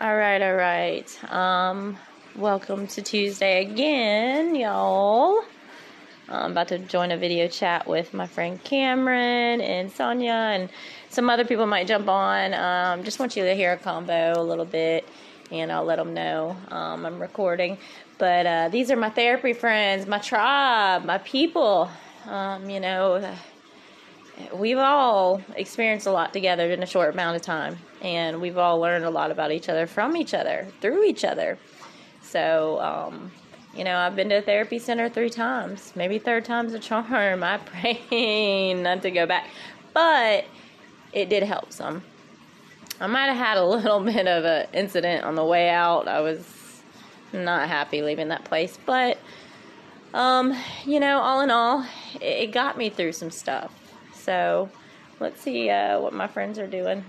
All right, all right. Um, welcome to Tuesday again, y'all. I'm about to join a video chat with my friend Cameron and Sonia, and some other people might jump on. Um, just want you to hear a combo a little bit, and I'll let them know um, I'm recording. But uh, these are my therapy friends, my tribe, my people. Um, you know, we've all experienced a lot together in a short amount of time and we've all learned a lot about each other from each other through each other. So um, you know i've been to a therapy center three times maybe third time's a charm. I pray not to go back. But it did help some. I might have had a little bit of an incident on the way out. I was not happy leaving that place but um, you know all in all it got me through some stuff so let's see uh, what my friends are doing.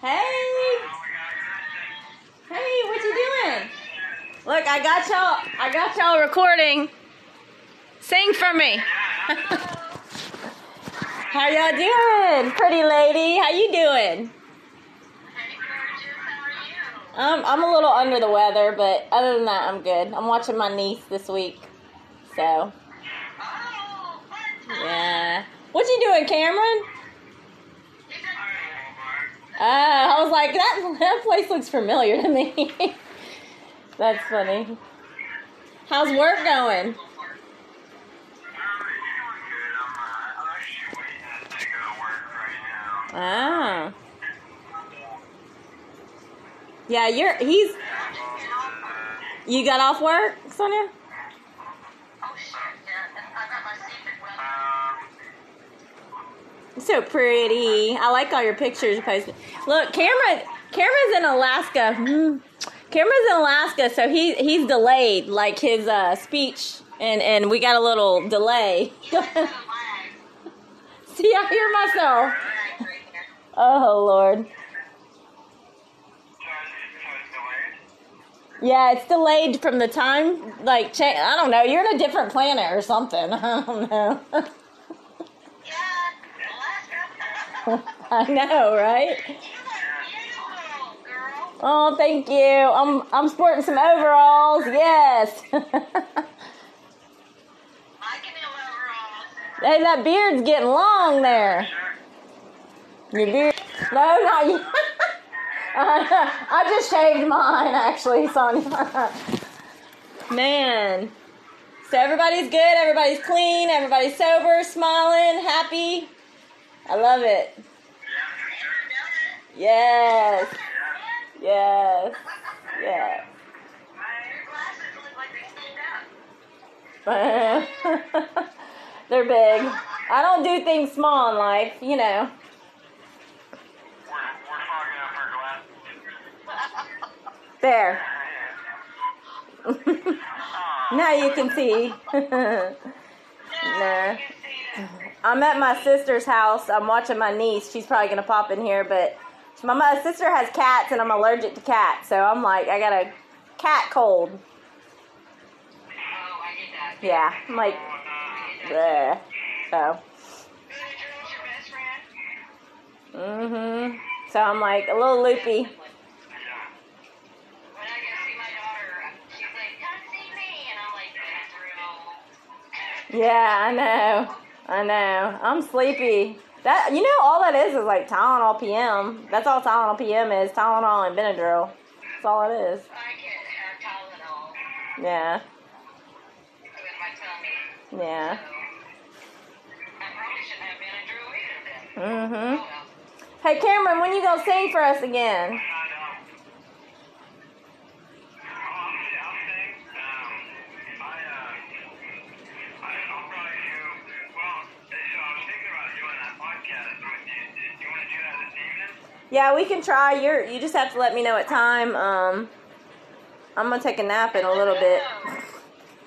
Hey! Hey, what you doing? Look, I got y'all. I got y'all recording. Sing for me. How y'all doing, pretty lady? How you doing? Um, I'm a little under the weather, but other than that, I'm good. I'm watching my niece this week, so yeah. What you doing, Cameron? Uh, I was like, that that place looks familiar to me. That's funny. How's work going? Ah. Yeah, you're he's You got off work, Sonia? So pretty. I like all your pictures you posted. Look, camera camera's in Alaska. Hmm. Cameron's in Alaska, so he he's delayed, like his uh, speech, and and we got a little delay. See, I hear myself. Oh Lord. Yeah, it's delayed from the time, like, cha- I don't know, you're in a different planet or something. I don't know. I know, right? Oh, thank you. I'm I'm sporting some overalls. Yes. hey, that beard's getting long there. Your beard? No, not you. I just shaved mine, actually, Sonia. Man. So everybody's good, everybody's clean, everybody's sober, smiling, happy. I love it. Yes. Yes. Yes. They're big. I don't do things small in life, you know. There. now you can see. nah. I'm at my sister's house. I'm watching my niece. She's probably gonna pop in here, but my, my sister has cats, and I'm allergic to cats, so I'm like, I got a cat cold. Yeah, I'm like, bleh. so. Mhm. So I'm like a little loopy. Yeah, I know. I know. I'm sleepy. That you know, all that is is like Tylenol PM. That's all Tylenol PM is. Tylenol and Benadryl. That's all it is. I can have Tylenol. Yeah. With my tummy. Yeah. So, I probably shouldn't have Benadryl either then. Mhm. Oh well. Hey Cameron, when you gonna sing for us again? Yeah, we can try. You're you just have to let me know what time. Um, I'm gonna take a nap in a little bit.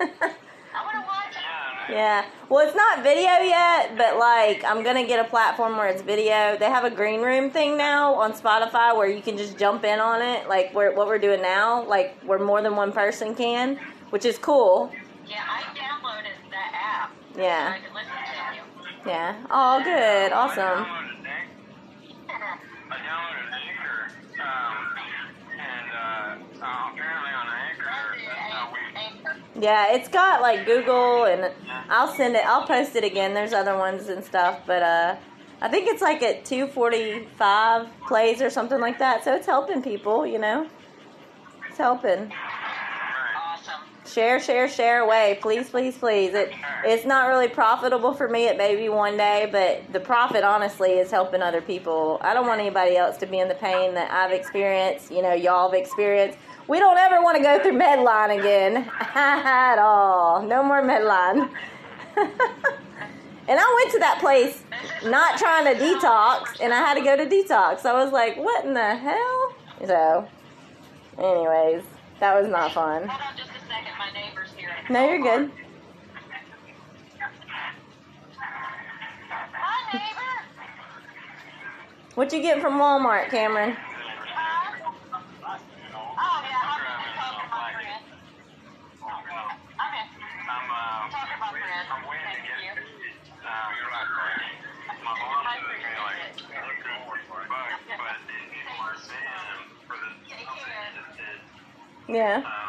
I want to watch it. yeah. Well, it's not video yet, but like I'm gonna get a platform where it's video. They have a green room thing now on Spotify where you can just jump in on it, like where what we're doing now, like where more than one person can, which is cool. Yeah, I downloaded that app. Yeah. I can listen to you. Yeah. Oh, good. Awesome. Yeah, it's got like Google and I'll send it. I'll post it again. There's other ones and stuff, but uh, I think it's like at 245 plays or something like that. So it's helping people, you know. It's helping. Share, share, share away, please, please, please. It it's not really profitable for me at Baby One Day, but the profit honestly is helping other people. I don't want anybody else to be in the pain that I've experienced. You know, y'all have experienced. We don't ever want to go through Medline again at all. No more Medline. and I went to that place not trying to detox, and I had to go to detox. I was like, what in the hell? So, anyways, that was not fun. Hold on just a second. My neighbor's here. No, you're good. Hi. What you get from Walmart, Cameron? Yeah.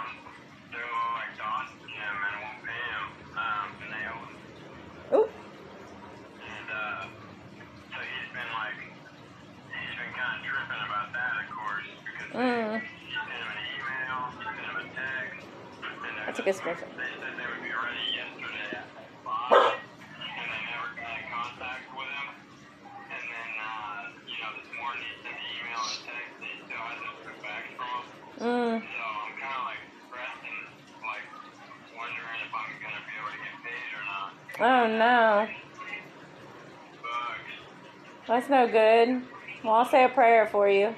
Mm. So I'm kind of like stressed and like wondering if I'm gonna be able to get paid or not. Oh no. Bugs. That's no good. Well, I'll say a prayer for you. Yeah.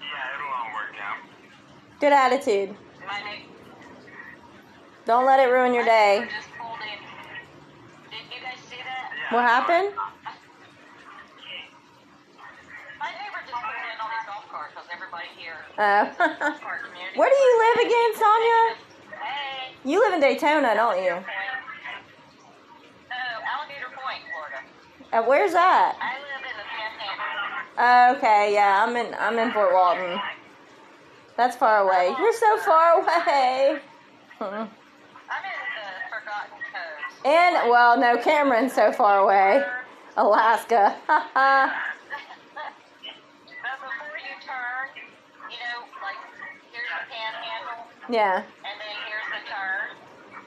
Yeah, it'll all work out. Good attitude. Don't let it ruin your day. What happened? Community. Where do you live again, Sonia? You live in Daytona, don't you? No, Alligator Point, Florida. Uh, where's that? I live in the Panhandle. Okay, yeah, I'm in I'm in Fort Walton. That's far away. You're so far away. And well, no, Cameron's so far away. Alaska. but before you turn, you know, like here's the Panhandle, yeah. and then here's the turn.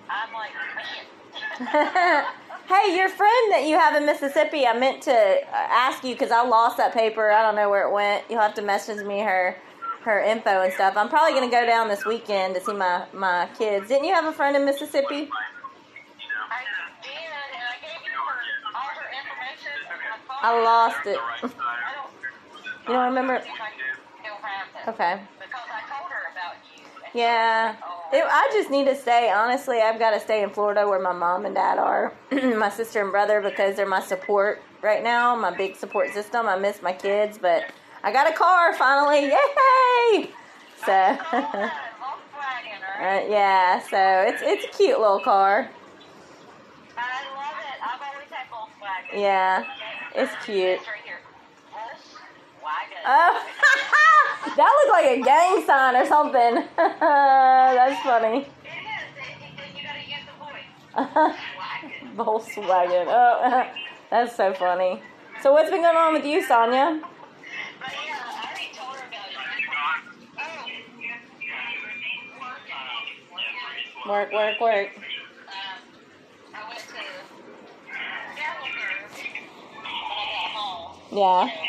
I'm like, man. hey, your friend that you have in Mississippi, I meant to uh, ask you because I lost that paper. I don't know where it went. You'll have to message me her her info and stuff. I'm probably gonna go down this weekend to see my my kids. Didn't you have a friend in Mississippi? I, called I her. lost it. You don't remember? see if I still have it. Okay. Because I told her about you. and she Yeah. It, I just need to stay. Honestly, I've got to stay in Florida where my mom and dad are, my sister and brother, because they're my support right now, my big support system. I miss my kids, but I got a car finally. Yay! So, uh, yeah. So it's it's a cute little car. I love it. I've always had Volkswagen. Yeah, it's cute. It's right here. Volkswagen. Oh, that looks like a gang sign or something. That's funny. It is. It- You gotta use the voice. Volkswagen. Volkswagen. Oh, that's so funny. So what's been going on with you, Sonia? But yeah, I already told her about it. Oh. Work, work, work. Um, I went to Gallagher when I got Yeah.